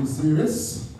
new series.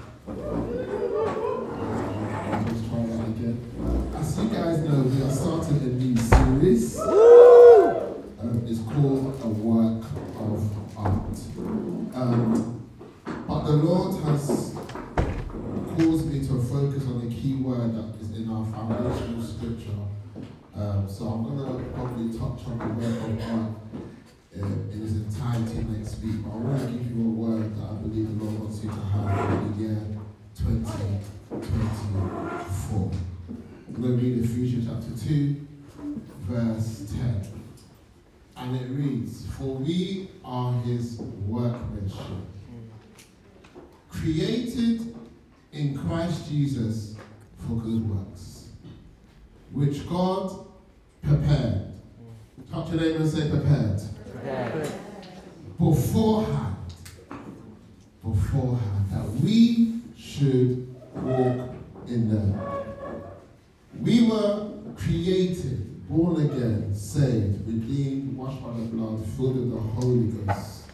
Again, saved, redeemed, washed by the blood, filled with the Holy Ghost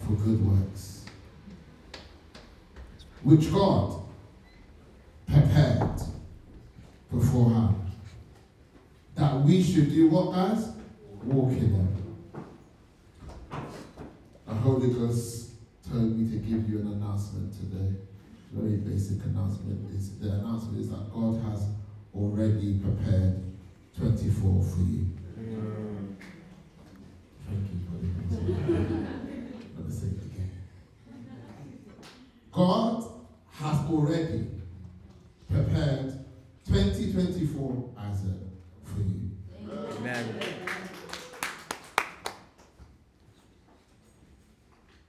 for good works. Which God prepared beforehand. That we should do what, guys? Walk in them. The Holy Ghost told me to give you an announcement today. Very basic announcement. Is the announcement is that God has already prepared 24 for you. Thank you for the Let me say it again. God has already prepared 2024 as a for you. Amen.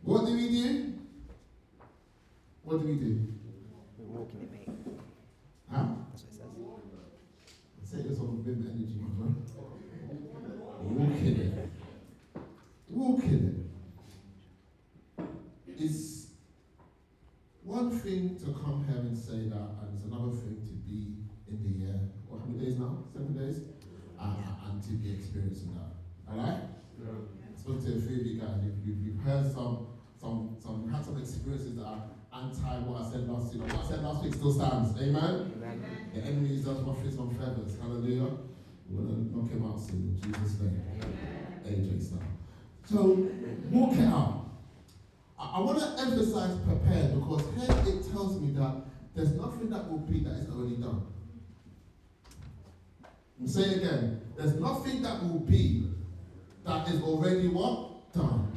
What do we do? What do we do? We walk in it, mate. Huh? That's what it says. Say this on big energy, my man. Walk in it. Walk in it. It's one thing to come here and say that, and it's another thing to be in the air. What, how many days now? Seven days? Uh, and to be experiencing that. Alright? I spoke to a few of you guys. You've, heard some, some, some, you had some experiences that are anti what I said last week. What I said last week still stands. Amen? Amen. The enemy is just ruffles on feathers. Hallelujah. We're going to knock him out soon in Jesus' name. AJ style. So, walk it out. I, I want to emphasize prepared because here it tells me that there's nothing that will be that is already done. I'm saying again, there's nothing that will be that is already what? Done.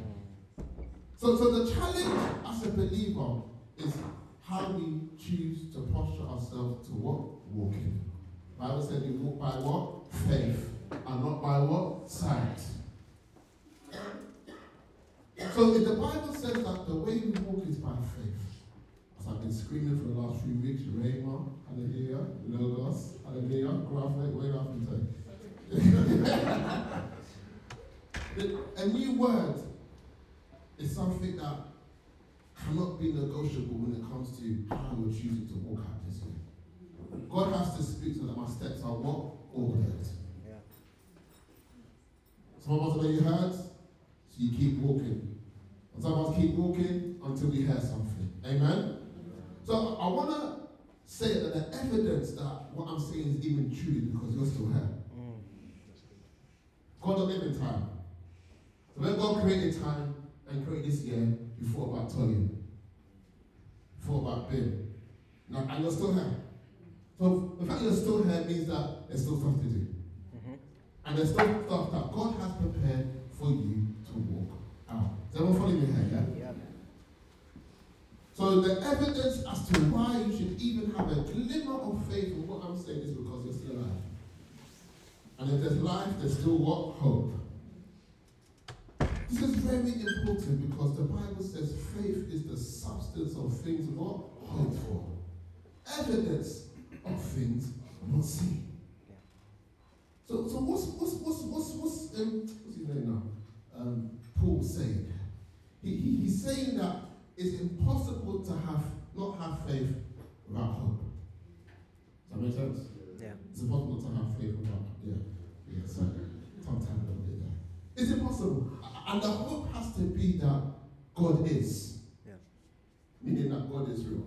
So, so the challenge as a believer is how we choose to posture ourselves to what? Walking. Bible said we walk by what? Faith. And not by what? Sight. So if the Bible says that the way we walk is by faith, as I've been screaming for the last few weeks, Rhema, hallelujah, Logos, hallelujah, graphic, wait up and A new word is something that cannot be negotiable when it comes to how you're choosing to walk out this year. God has to speak so that my steps are what? Ordered. Yeah. Some of us are you heard, so you keep walking. And some of us keep walking until we hear something. Amen? So I want to say that the evidence that what I'm saying is even true because you're still here. Mm. God don't live in time. So when God created time and created this year, you thought about Tony. You thought about Ben. Now, and you're still here. So the fact you're still here means that there's still stuff to do. Mhm. And there's still stuff that God has prepared for you to walk out. Is everyone following me here? Yeah? Yeah. So the evidence as to why you should even have a glimmer of faith in what I'm saying is because you're still alive. And if there's life, there's still what? Hope. This is very important because the Bible says faith is the substance of things not Hoped for. Evidence of things not seen. So, so what's what's what's what's what's um, what's his name now? Um, Paul saying. He, he, he's saying that it's impossible to have not have faith without hope. Does that make sense? Yeah. It's impossible to have faith without yeah. Yeah, so tongue tied a little bit there. It's impossible. A- And the hope has to be that God is. Yeah. Meaning that God is real.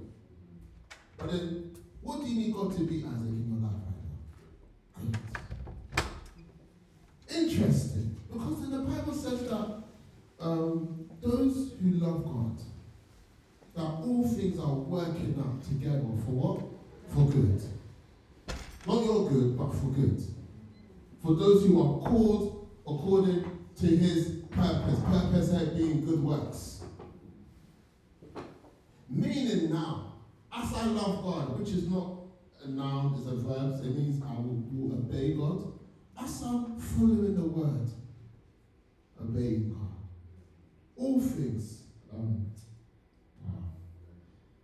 But then, what do you need God to be as in your life right now? Good. Interesting, because in the Bible says that um, those who love God, that all things are working out together for what? For good. Not your good, but for good. For those who are called according to his purpose. Purpose here being good works. Meaning now, as I love God, which is not a noun, it's a verb, so it means I will, will obey God. As I'm following the word, obeying God. All things, um, wow,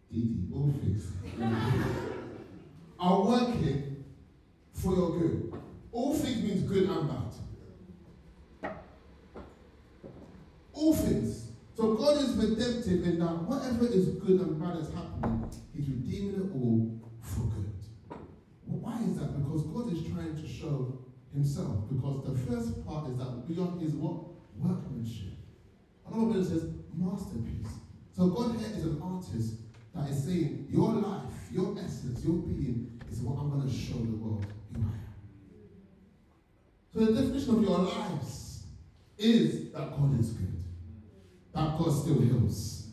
Didi, all things are working for your good. All things means good and bad. Things. So God is redemptive in that whatever is good and bad is happening, He's redeeming it all for good. Why is that? Because God is trying to show Himself. Because the first part is that we are His what? Workmanship. Another verse says masterpiece. So God here is an artist that is saying, Your life, your essence, your being is what I'm going to show the world who I am. So the definition of your lives is that God is good, that God still heals,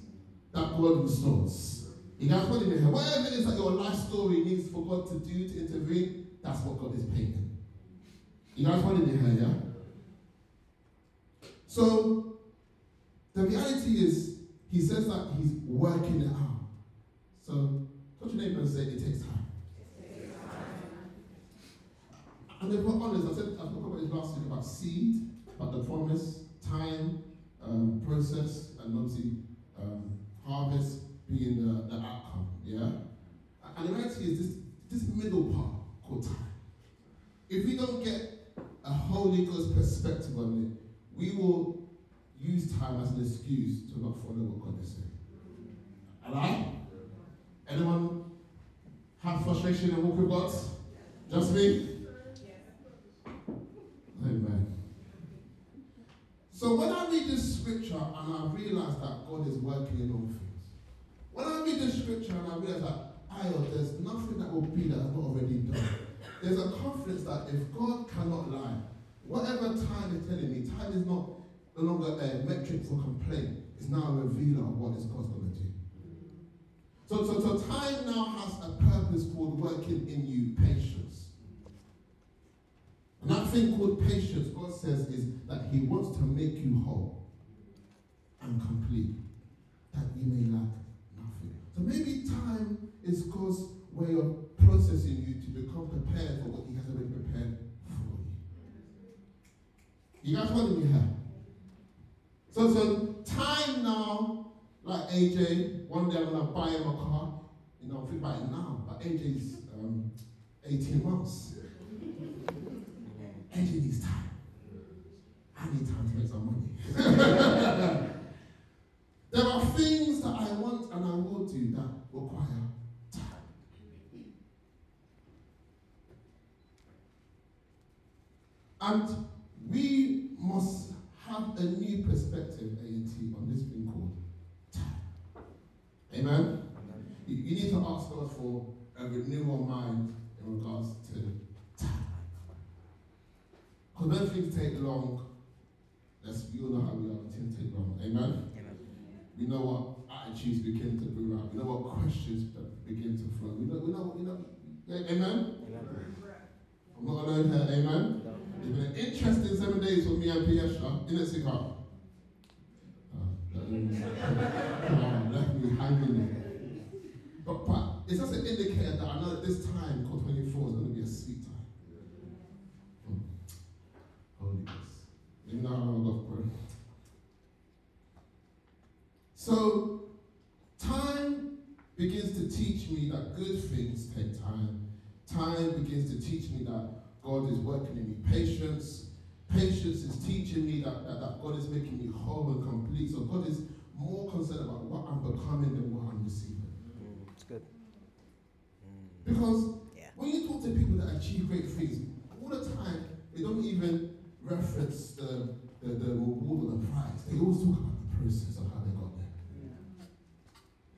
that God restores. You guys in. Whatever it is that your life story needs for God to do to intervene, that's what God is painting. You guys it in here, yeah? So the reality is, he says that he's working it out. So touch your neighbor and say, it takes time. And if we're honest, I said I spoke about this last week about seed, about the promise, time, um, process, and obviously um, harvest being the, the outcome. Yeah? And the reality is this this middle part called time. If we don't get a Holy Ghost perspective on it, we will use time as an excuse to not follow what God is saying. Alright? Anyone have frustration and walk with God? Just me? Amen. So when I scripture and I realize that God is working in all things, when I read the scripture and I realize that I there's nothing that will be that I've not already done. There's a confidence that if God cannot lie, whatever time is telling me, time is not no longer a metric for complaint. It's now a revealer of what is God's going to do. So, so, so time now has a purpose called working in you, patience. And that thing called patience, God says, is that He wants to make you whole and complete, that you may lack nothing. So maybe time is God's way of processing you to become prepared for what He has already prepared for you. You guys following me here? So, so time now, like AJ, one day I'm gonna buy him a car. You know, think about it now, but AJ's um, 18 months. AJ needs time. I need time to make some money. there are things that I want and I will do that require time. And we must have a new perspective, A&T, on this thing called time. Amen? You, you need to ask God for a renewal mind in regards to time. Because when things take long, let's, we all know how we are, things take long. Amen? Amen. We know what attitudes begin to brew out. We know what questions begin to flow. We know, we know, we know. Amen? Amen. I'm not alone here, amen? It's been an interesting seven days for me and Piesha in it, Sikha. Oh, left me hanging. But, but it's just an indicator that I know that this time, called 24, is going to be a sweet time. Hmm. Holy Ghost. Know how I love prayer. So, time begins to teach me that good things take time. Time begins to teach me that God is working in me. Patience. Patience is teaching me that, that, that God is making me whole and complete. So God is more concerned about what I'm becoming than what I'm receiving. Mm, it's good. Mm, Because yeah. when you talk to people that achieve great things, all the time they don't even reference the, the, the reward or the prize. They always talk about the process of how they got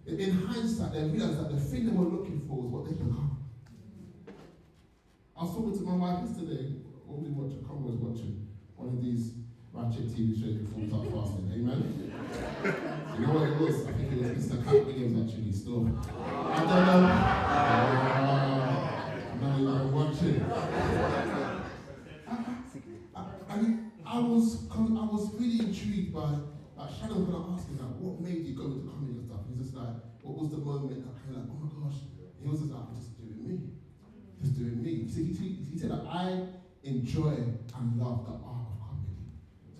there. In hindsight, they realize that the thing they were looking for was what they become. I was talking to my wife yesterday. What we watching? I was watching one of these ratchet TV shows before start fasting. Amen. you know what it was? I think it was Mr. Katt Williams actually. Still, I don't know. Uh, now you're watching. I, I, I, I was I was really intrigued by like when I asked him like, what made you go into comedy and stuff? He's just like, what was the moment kind of like, oh my gosh? He was just like, I'm just doing me, just doing me. He said, he, he said that I enjoy and love the art of comedy.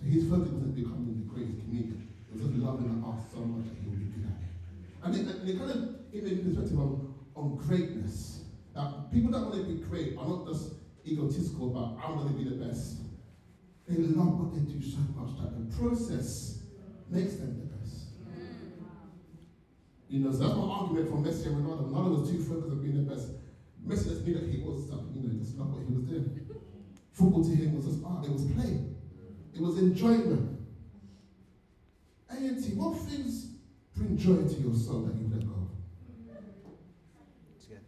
So his focus wasn't becoming the greatest comedian. It was just loving the art so much that he would be good at it. And it, and it kind of gave me a perspective on, on greatness. That people that want to be great are not just egotistical about, I want to be the best. They love what they do so much that the process makes them the best. Mm. You know, so that's my argument for Messi and Ronaldo. Ronaldo was too focused on being the best. Messi just knew that he was stuff, you know, just not what he was doing. Football to him was just ah, art, it was play, it was enjoyment. ANT, what things bring joy to your soul that you let go of? It's good.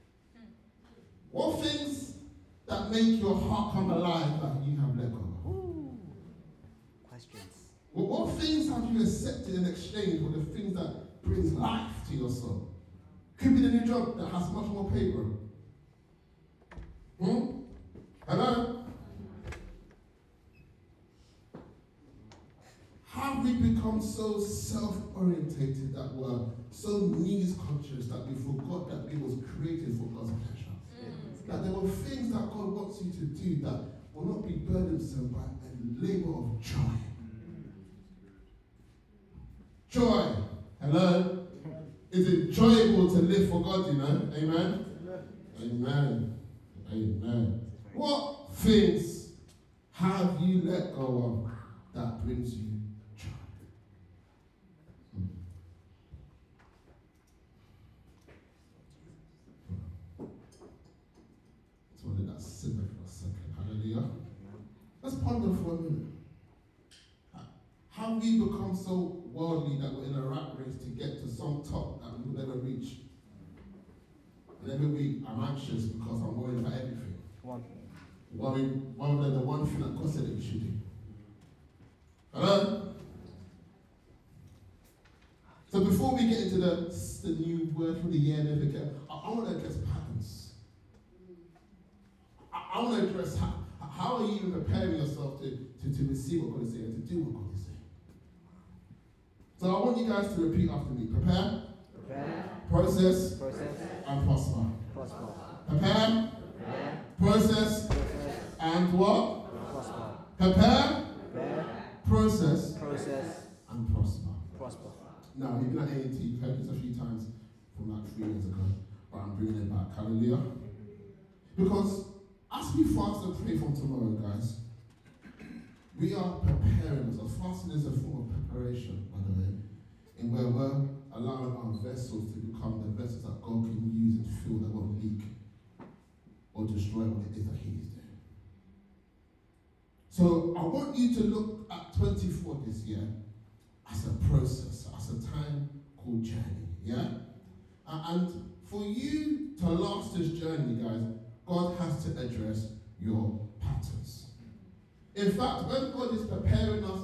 What things that make your heart come alive that you have let go? Ooh. Questions. Well, what things have you accepted in exchange for the things that brings life to your soul? Could be the new job that has much more paper. Hmm? Hello? Have we become so self-orientated that we're so needs conscious that we forgot that we was created for God's pleasure? That there were things that God wants you to do that will not be burdensome but a labor of joy. Joy. Hello? Is it enjoyable to live for God, you know? Amen? Amen. Amen. What things have you let go of that brings you joy? Hmm. Just want that simmer for a second. Hallelujah. Let's ponder for a minute. Have we become so worldly that we're in a rat race to get to some top that we will never reach? And every week I'm anxious because I'm worried about everything. One. Worried, worried that the one thing that God said that we should do. Hello? So before we get into the, the new word for the year and everything, I, I want to address patterns. I, I want to address how, how are you even preparing yourself to, to, to receive what God is saying and to do what God is saying. So I want you guys to repeat after me. Prepare. Process, Process. and prosper. Prosper. Prepare, Prepare. process, Process. and what? Prosper. Prepare, Prepare. process, Process. and prosper. Prosper. Now, you've been at AT, you've heard this a few times from like three years ago, but I'm bringing it back. Hallelujah. Because as we fast and pray from tomorrow, guys, we are preparing us. Fasting is a form of preparation, by the way, in where we're allowing our vessels to become the vessels that God can use and fill that won't leak or destroy what it is that He is doing. So I want you to look at 24 this year as a process, as a time called journey. Yeah? And for you to last this journey, guys, God has to address your patterns. In fact, when God is preparing us,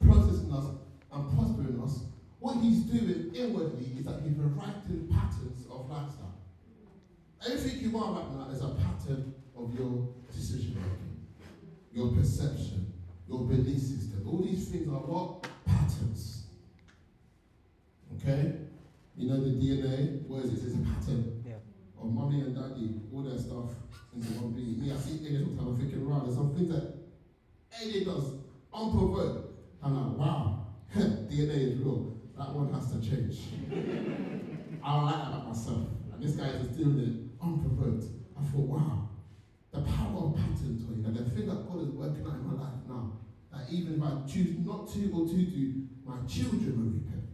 processing us, and prospering us, what He's doing inwardly is that He's rewriting patterns of lifestyle. Everything you are right now is a pattern of your decision making, your perception, your belief system. All these things are what? Patterns. Okay? You know the DNA, what is it? It's a pattern Yeah. of mommy and daddy, all that stuff into one being. Me, I see Eddie sometimes, I'm thinking, wow, there's some things that Eddie does unprovoked. I'm like, wow, DNA is real. That one has to change. I don't like that about myself. And this guy is doing it unprovoked. I thought, wow, the power of patterns, Tony, that the thing that God is working out in my life now, that even if I choose not to or to do, my children will reap it.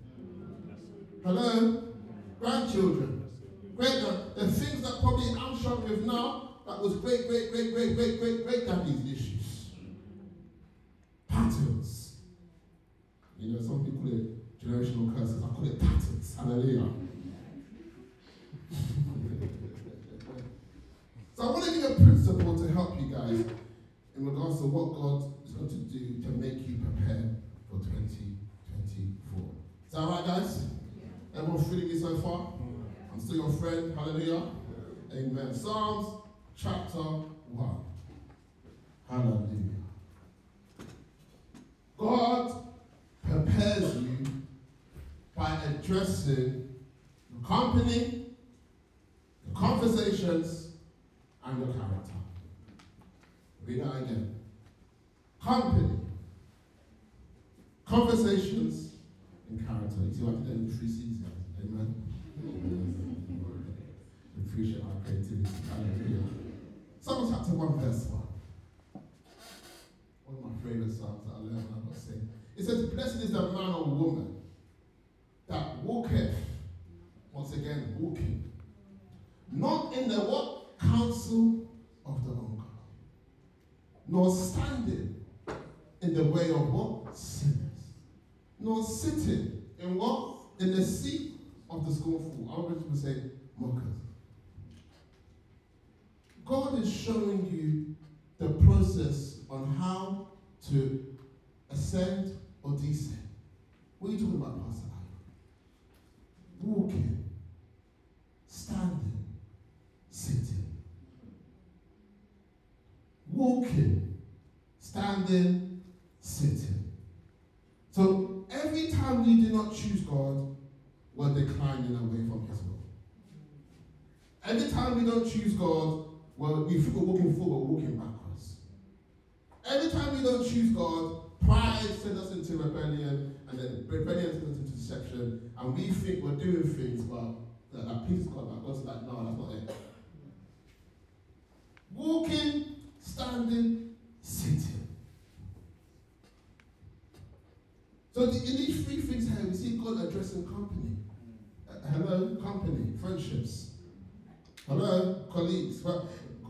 Hello? Grandchildren. Great, the, things that probably I'm struggling with now, that was great, great, great, great, great, great, great daddy's issues. Patterns. You know, some people generational curses. I call it patterns. Hallelujah. so I want to give a principle to help you guys in regards to what God is going to do to make you prepare for 2024. Is that right, guys? Yeah. Everyone feeling me so far? Yeah. I'm still your friend. Hallelujah. Yeah. Amen. Psalms chapter 1. Hallelujah. God prepares you by addressing your company, your conversations, and your character. Read that again. Company, conversations, and character. You see what I did in three guys? Amen. Appreciate our creativity. Hallelujah. Psalm chapter 1, verse 1. One of my favorite psalms that I learned when I was saying. It says, Blessed is the man or woman that walketh, once again, walking, not in the what? Counsel of the ungodly, nor standing in the way of what? Sinners, nor sitting in what? In the seat of the scornful. I want to say mockers. God is showing you the process on how to ascend or descend. What are you talking about, Pastor? Walking, standing, sitting. Walking, standing, sitting. So every time we do not choose God, we're declining away from His will. Every time we don't choose God, well, we're walking forward, walking backwards. Every time we don't choose God, pride sends us into rebellion, and then rebellion sends us into deception, and we think we're doing things, but that, that pleases God, but God's like, no, that's not it. Walking, standing, sitting. So the, in these three things here, we see God addressing company. Uh, hello, company, friendships. Hello, colleagues. But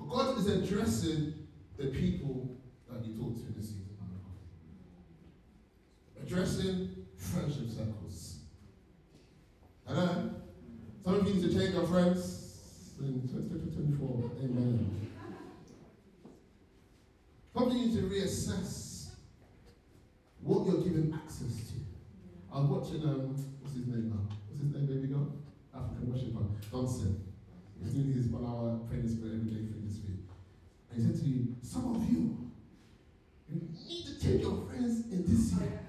God is addressing the people that you talk to in this season. Addressing friendship circles. Hello? Some of you need to change your friends in 2024. Amen. Some of you need to reassess what you're giving access to. I was watching, um, what's his name now? What's his name, baby girl? African worshiper, Johnson. He's doing his one hour praying spirit every day for this week. And he said to you, some of you, you need to take your friends in this year.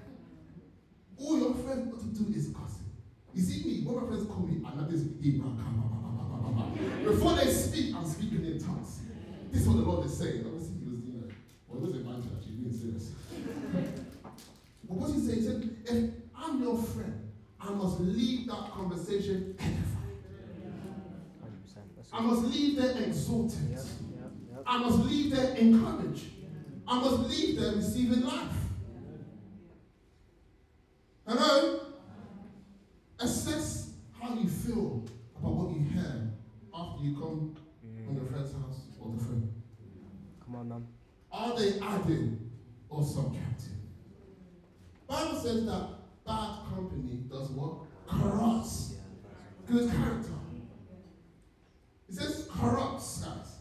All your friends got to do is gossip. You see me, when my friends call me, I'm not this, before they speak, I'm speaking in tongues. This is what the Lord is saying. Obviously, he was, you know, well, it was evangelist, actually, being serious. but what he said, he said, if I'm your friend, I must leave that conversation edified. I must leave there exalted. Yep, yep, yep. I must leave there encouraged. I must leave there receiving life. Hello? Assess how you feel about what you hear after you come Mm. from your friend's house or the friend. Come. Are they adding or subtracting? Bible says that bad company does what? Corrupts good character. It says corrupts, guys.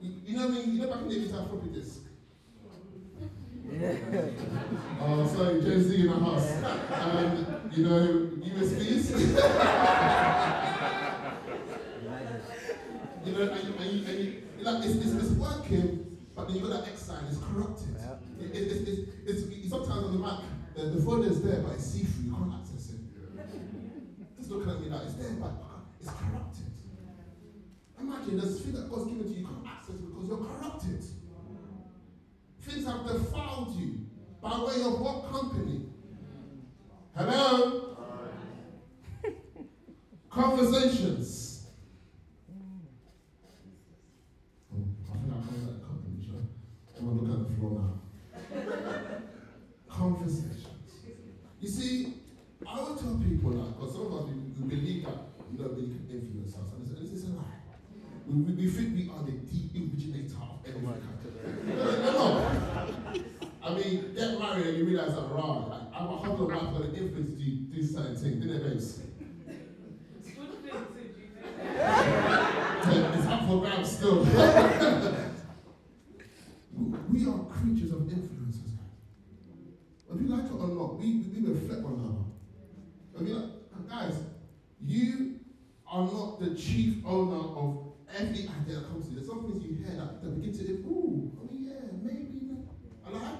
You, you know, when, you know back in the days, I floppy disk. Oh, sorry, Gen Z in the house. Um, you know, USBs. You know, and you, and and like, it's, it's, it's working, but then you got that X sign, it's corrupted. Yeah. It, it, it's, it's, it's, it's, sometimes on the Mac, the, the folder is there, but it's see through, you can't access it. Just looking at me like, it's there, but it's corrupted. Imagine there's things that God's given to you, you can't access it because you're corrupted. Things have defiled you by way of what company? Hello? Conversations. some of us, we, we believe that, you know, we can influence us. And this is a lie. We, we, we think we are the deep originator of everything. Right. no, no. I mean, get married and you realize that, right, like, I'm a hundred and wife going to influence you this certain thing. Didn't it, babes? it's up for grabs still. we are creatures of influences. If you like it or not, we, we reflect on another. I mean, chief owner of every idea that comes to you. There's some things you hear that, that begin to, ooh, I mean, yeah, maybe. I like.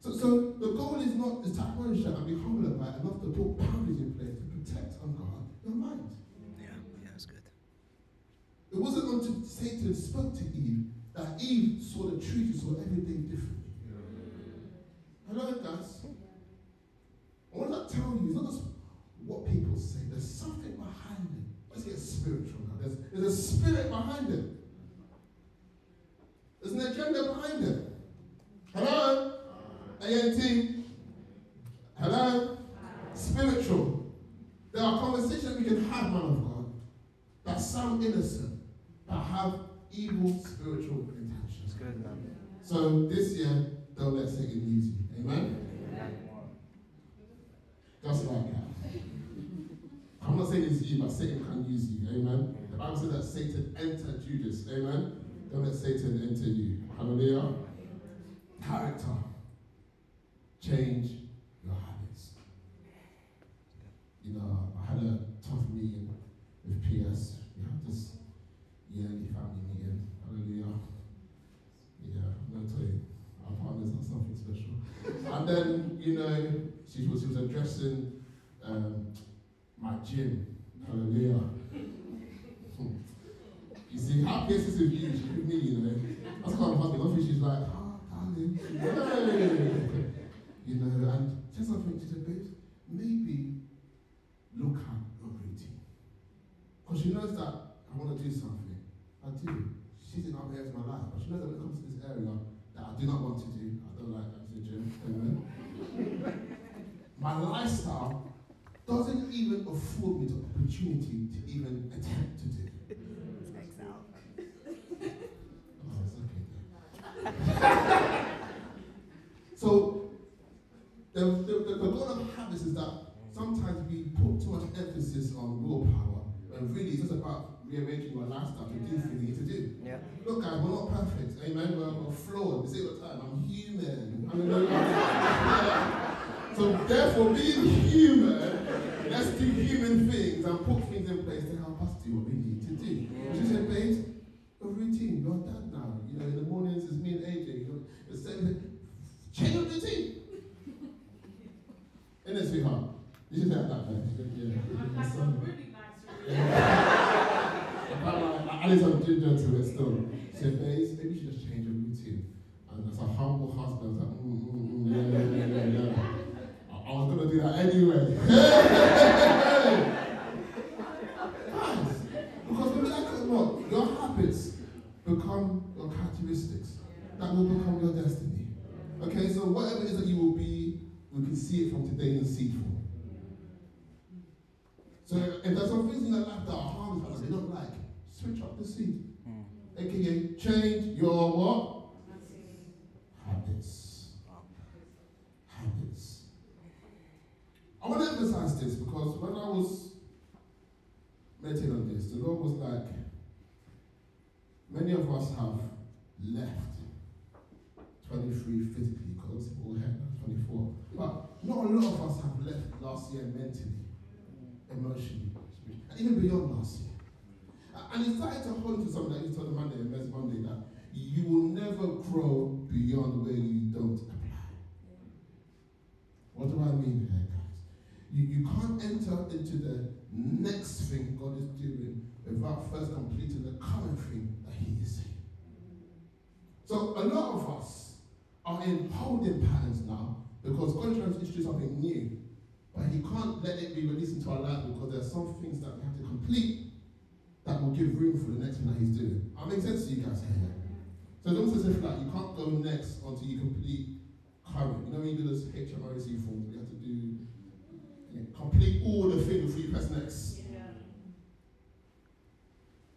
So, so the goal is not is to acknowledge that and be humble about it, enough to put boundaries in place to protect and guard your mind. Yeah, yeah, that's good. It wasn't until Satan spoke to Eve that Eve saw the truth, she saw everything differently. Hello, guys. And what does that tell you? It's not just what people say, there's something behind it. Let's get spiritual now. There's, there's a spirit behind it, there's an agenda behind it. Hello? ANT? Hello? Spiritual. There are conversations we can have, man of God, that sound innocent, but have evil spiritual intentions. Good. So this year, don't let Satan use you. Amen? Just like that. I'm not saying it's you, but Satan can use you. Amen? The Bible says that Satan entered Judas. Amen? Don't let Satan enter you. Hallelujah. Character. Change your habits. You know, I had a tough meeting with PS. We had this yearly family meeting. Hallelujah. Yeah, I'm going to tell you, our partners are something special. and then, you was, she was addressing um, my gym. Hallelujah. you see, how this is with you, she with me, you know. That's kind of husband. Obviously, she's like, ah, darling. Hey. you know, and just something, she said, babes, maybe look at your routine. Because she knows that I want to do something. I do. She's in other areas of my life, but she knows that when it comes to this area that I do not want to do, I don't like going to the gym. Amen. my lifestyle doesn't even afford me the opportunity to even attempt to do. Oh, it's okay then. so, the, the, the, the goal of habits is that sometimes we put too much emphasis on willpower, and really it's just about rearranging your lifestyle to do things you need to do. Yeah. Look, guys, we're not perfect. Amen. We're, we're flawed. We say all the time, I'm human. Hallelujah. Yeah. So, therefore, being human, let's do human things and put things in place to help us do what we need to do. She said, babes, a routine. You're dad now. You know, in the mornings it's me and AJ. You know, it's same. Change your routine. Isn't it, sweetheart? You should have that, man. Yeah. Like a really nice Yeah. I need some ginger to it still. Said, babes, maybe you should just change your routine. And as a humble husband, I was like, mm, mm, mm, yeah, yeah, yeah, yeah, yeah. I, I was going to do that anyway. Guys, because when we like it not, your habits become your characteristics. That will become your destiny. Okay, so whatever it is that you will be, we can see it from today in see form. So if there's some things in your life that are harmful that they don't like, switch up the seed. Mm. AKA change your what? Habits. Habits. I want to emphasize this because when I was meditating on this, the Lord was like, many of us have left 23 physically because all here 24. But not a lot of us have left last year mentally, emotionally, spiritually, and even beyond last year. And he started to hold to something that he told the Monday, Men's Monday, that you will never grow beyond where you don't apply. What do I mean here, guys? You, you can't enter into the next thing God is doing without first completing the current thing that He is saying. So a lot of us are in holding patterns now because God is trying to something new, but He can't let it be released into our life because there are some things that we have to complete that will give room for the next thing that He's doing. I make sense to you guys here. So it's almost as if like you can't go next until you complete current. You know when you do those HMRC forms, we have to do you know, complete all the things before you press next.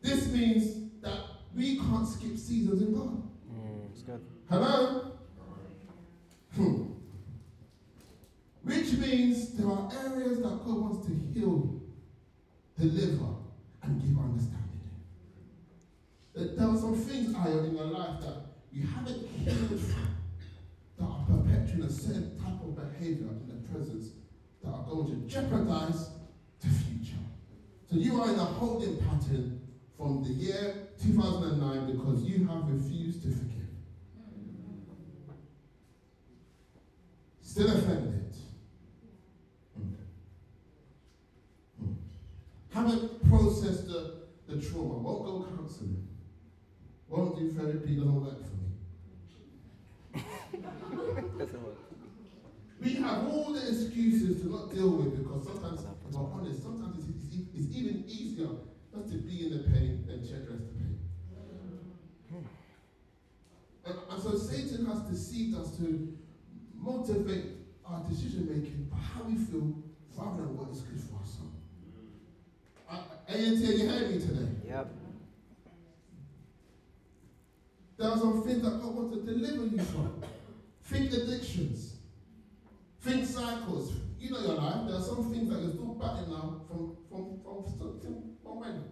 This means that we can't skip seasons in God. Mm, it's good. Hello? Hmm. Which means there are areas that God wants to heal, deliver, and give understanding. That there are some things Aya, in your life that you haven't healed that are perpetuating a certain type of behavior in the presence that are going to jeopardize the future. So you are in a holding pattern from the year 2009 because you have refused to forgive. Still offended. Hmm. Hmm. Haven't processed the, the trauma. Won't go counseling. Won't do therapy. Doesn't work for me. We have all the excuses to not deal with because sometimes, if I'm honest, sometimes it's, it's, it's even easier just to be in the pain than to address the pain. And, and so Satan has deceived us to motivate our decision making by how we feel rather than what is good for us. Are you hearing me today? Yep. There are some things that God wants to deliver you from. Think addictions. Think cycles. You know your life. There are some things that you're still battling now from from from from, from when.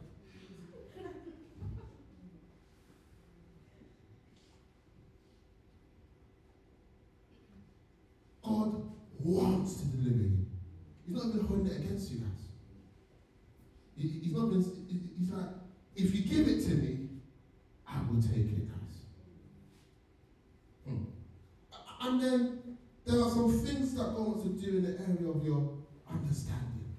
God wants to deliver you. He's not even holding it against you guys. He, he's not been, he's like, if you give it to me, I will take it, guys. Hmm. And then there are some things that God wants to do in the area of your understanding.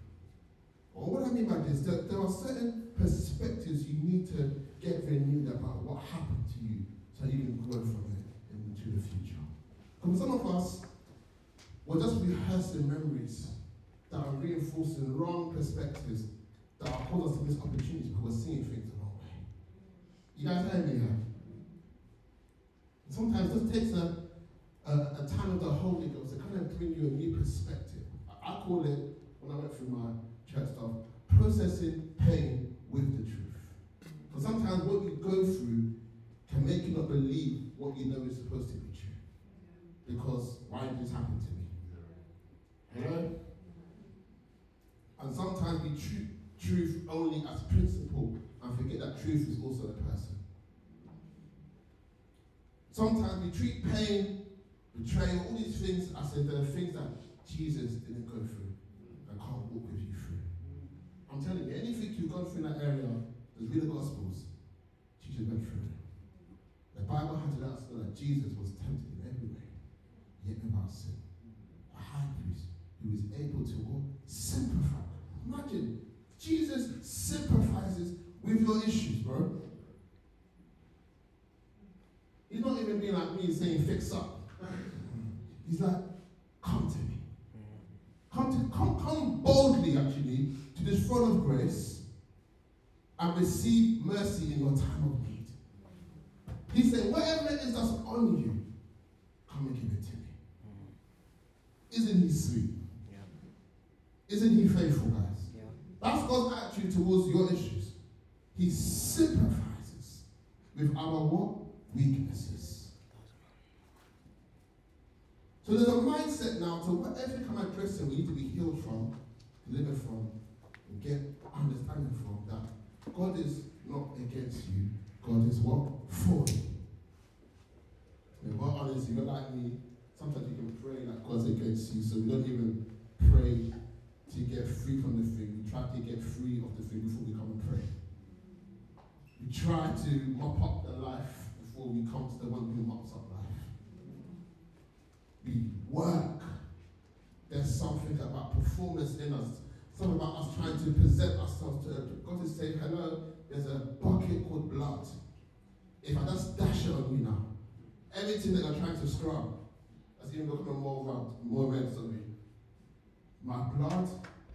Or what I mean by this, is that there are certain perspectives you need to get renewed about what happened to you so you can grow from it into the future. Because some of us, we're just rehearsing memories that are reinforcing wrong perspectives that are cause us to miss opportunities because we're seeing things. You guys hear me? Sometimes just takes a, a, a time of the Holy Ghost to kind of bring you a new perspective. I, I call it, when I went through my church stuff, processing pain with the truth. Because sometimes what you go through can make you not believe what you know is supposed to be true. Because why did this happen to me? Hello? And sometimes we treat truth only as principle and forget that truth is also a person. Sometimes we treat pain, betrayal, all these things as if they're things that Jesus didn't go through and can't walk with you through. I'm telling you, anything you've gone through in that area, there's read the Gospels, Jesus went through it. The Bible has to let us know that Jesus was tempted in every way, yet without sin. A high priest who is able to what? Simplify. Imagine, Jesus sympathizes with your issues, bro. He's not even being like me saying fix up. He's like, come to me. Come to come come boldly actually to this throne of grace and receive mercy in your time of need. He said, whatever it is that's on you, come and give it to me. Isn't he sweet? Yeah. Isn't he faithful, guys? Yeah. That's God's attitude towards your issues. He sympathizes with our what? Weaknesses. So there's a mindset now to whatever kind of person we need to be healed from, delivered from, and get understanding from that God is not against you. God is what? For you. And what honest, if you're like me, sometimes you can pray that God's against you, so we don't even pray to get free from the thing. We try to get free of the thing before we come and pray. We try to mop up the life before we come to the one who mops up life. We work. There's something about performance in us. Something about us trying to present ourselves to God is saying, hello, there's a bucket called blood. If I just dash it on you now, everything that you're trying to scrub, that's even becoming more red, more red, sorry. My blood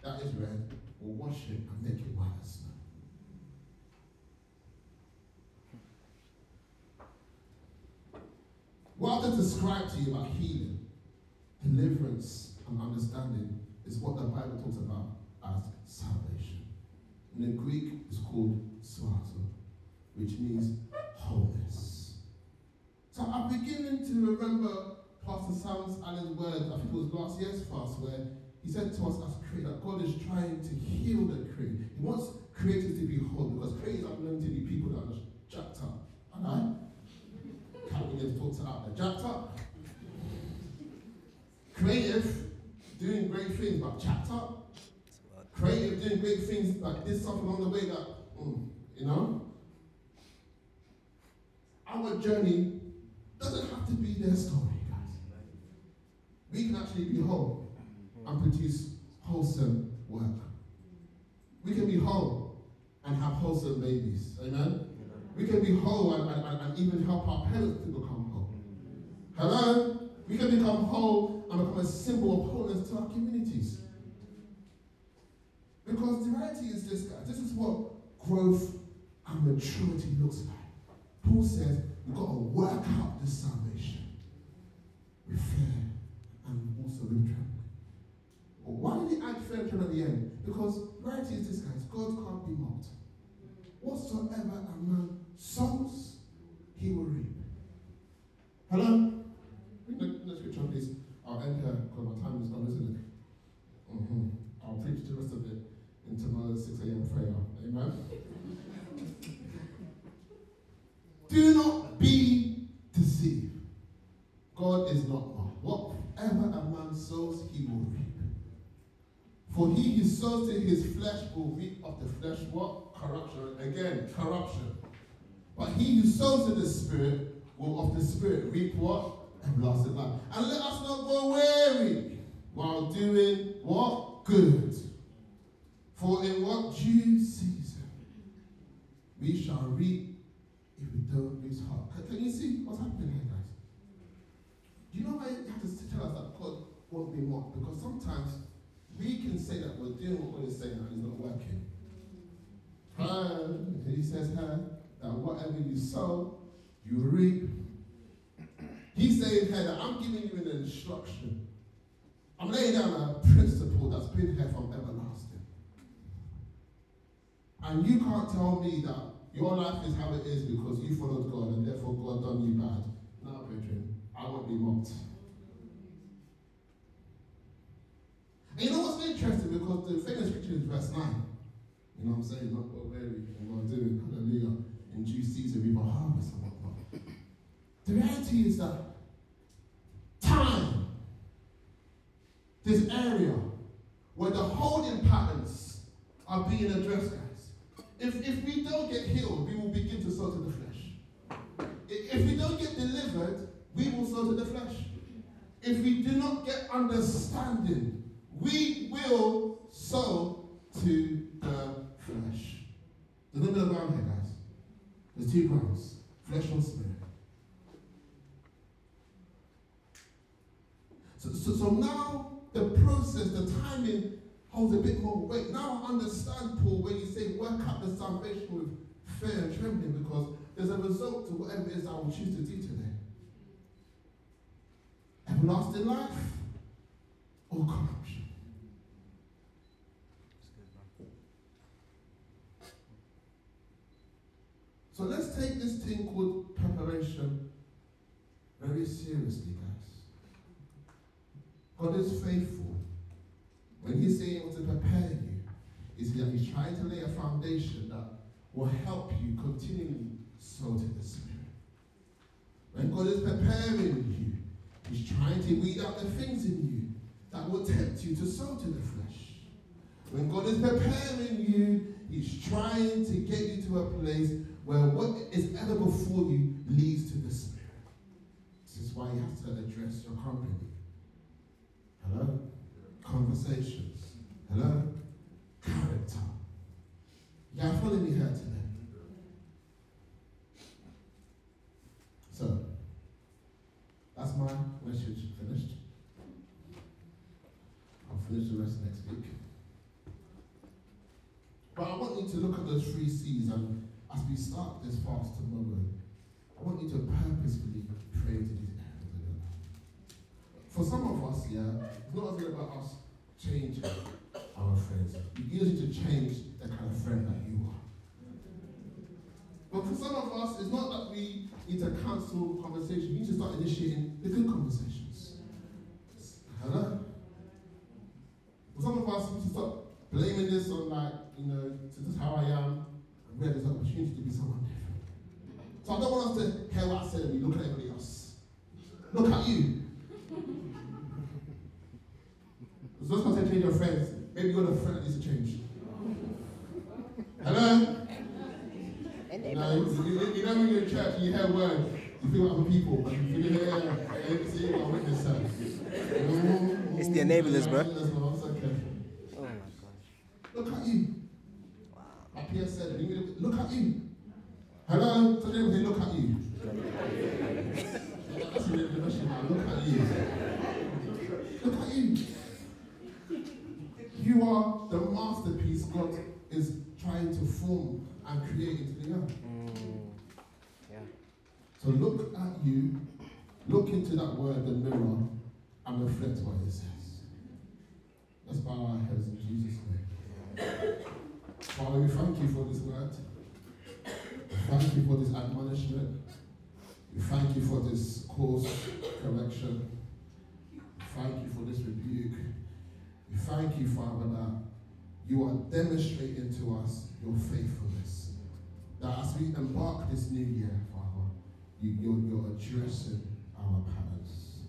that is red will wash it and make it white as snow. What I've just described to you about healing, deliverance, and understanding is what the Bible talks about as salvation. In the Greek, it's called sozo, which means wholeness. So I'm beginning to remember Pastor Sam's Allen's words, I think it was last year's fast, where he said to us as creators that God is trying to heal the creator. He wants creators to be whole because creators are known to be people that are jacked up. Alright? Can't Jacked up. Creative, doing great things, but jacked up. creative, doing great things, like did something along the way that, mm, you know? Our journey doesn't have to be their story, guys. We can actually be whole and produce wholesome work. We can be whole and have wholesome babies. Amen? We can be whole and, and, and even help our parents. Hello? We can become whole and become a symbol of wholeness to our communities. Because the reality is this, guys. This is what growth and maturity looks like. Paul says we've got to work out this salvation with fear and also with trembling. Why did he add fear and at the end? Because reality is this, guys. God can't be mocked. Whatsoever a man sows, he will reap. Hello? Bring the, the scripture, please. I'll end here because my time is gone, isn't it? Mm-hmm. I'll preach the rest of it in tomorrow's 6 a.m. prayer. Amen? Do not be deceived. God is not mocked. Whatever a man sows, he will reap. For he his flesh will reap of the flesh what? Corruption. Again, corruption. But he who sows to the Spirit will of the Spirit reap what? Everlasting life. And let us not go weary while doing what? Good. For in what due season we shall reap if we don't lose heart. Can, can you see what's happening here, guys? Do you know why you have to tell us that God won't be mocked? Because sometimes we can say that we're doing what God is saying and it's not working. And he says here that whatever you sow, you reap. He's saying here that I'm giving you an instruction. I'm laying down a principle that's been here from everlasting. And you can't tell me that your life is how it is because you followed God and therefore God done you bad. No, brethren, I won't be mocked. And you know what's interesting? Because the scripture is verse 9. You know what I'm saying? Not what weary and what doing. Hallelujah. In due season, we will harvest and whatnot. The reality is that time, this area where the holding patterns are being addressed, guys. If, if we don't get healed, we will begin to sow to the flesh. If we don't get delivered, we will sow to the flesh. If we do not get understanding, we will sow to the flesh. There's no middle ground here, guys. There's two grounds flesh or spirit. So, so, so now the process, the timing holds a bit more weight. Now I understand, Paul, when you say work out the salvation with fear and trembling because there's a result to whatever it is I will choose to do today. Everlasting life or corruption. So take this thing called preparation very seriously, guys. God is faithful. When He's saying to prepare you, is that He's trying to lay a foundation that will help you continually sow to the Spirit. When God is preparing you, He's trying to weed out the things in you that will tempt you to sow to the flesh. When God is preparing you, He's trying to get you to a place where what is ever before you leads to the Spirit. This is why you have to address your company. Hello? Conversations. Hello? Character. Yeah, follow me here today. So, that's my message finished. I'll finish the rest next week. But I want you to look at those three C's and as we start this fast tomorrow, I want you to purposefully pray to these areas of your life. For some of us, yeah, it's not only about us changing our friends. You need to change the kind of friend that you are. But for some of us, it's not that we need to cancel conversation. We need to start initiating the good conversations. Hello? For some of us, we need to stop blaming this on like, you know, this is how I am where there's an opportunity to be someone different. So I don't want us to hear what I said and look at everybody else. Look at you. So just concentrate your friends. Maybe you're the friend that needs to change. Hello? You know, you, know when you're in church and you hear words, you feel like other people, you feel, yeah, yeah, yeah, I witness that. It's the enablers, bro. Oh my gosh. Look at you. Pierre said, you need look at you. Hello? So they look at you. That's the introduction now. Look at you. Look at you. You are the masterpiece God is trying to form and create into the earth. Mm. Yeah. So look at you, look into that word, the mirror, and reflect what it says. Let's bow our heads in Jesus' name. Father, we thank you for this word. We thank you for this admonishment. We thank you for this course correction. Thank you for this rebuke. We thank you, Father, that you are demonstrating to us your faithfulness. That as we embark this new year, Father, you, you're, you're addressing our patterns.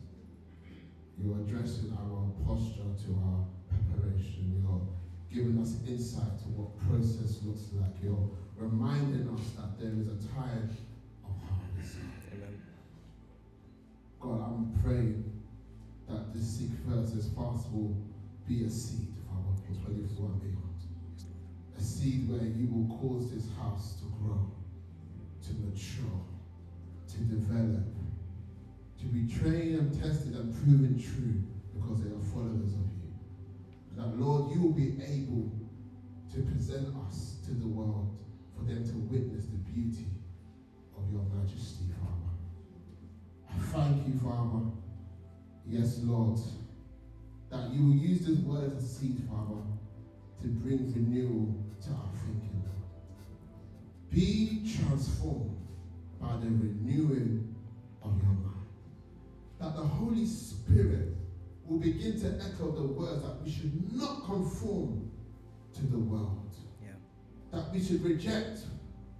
You're addressing our posture to our preparation. You're giving us insight to what process looks like. You're reminding us that there is a time of harvest. Amen. God, I'm praying that this seek first as possible be a seed, Father, for 24 and beyond. A seed where you will cause this house to grow, to mature, to develop, to be trained and tested and proven true because they are followers of that, Lord, you will be able to present us to the world for them to witness the beauty of your majesty, Father. I thank you, Father. Yes, Lord, that you will use this word as a seed, Father, to bring renewal to our thinking. Be transformed by the renewing of your mind. That the Holy Spirit will begin to echo the words that we should not conform to the world. Yeah. That we should reject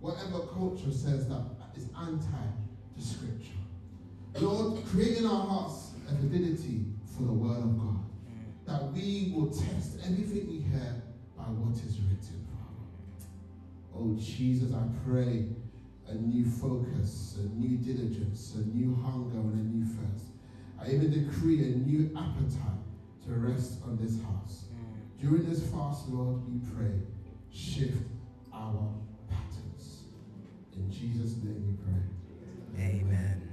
whatever culture says that is anti to Scripture. Lord, create in our hearts a fidelity for the Word of God. Mm. That we will test everything we hear by what is written, Father. Oh, Jesus, I pray a new focus, a new diligence, a new hunger, and a new thirst. I even decree a new appetite to rest on this house. Mm. During this fast, Lord, we pray, shift our patterns. In Jesus' name we pray. Amen.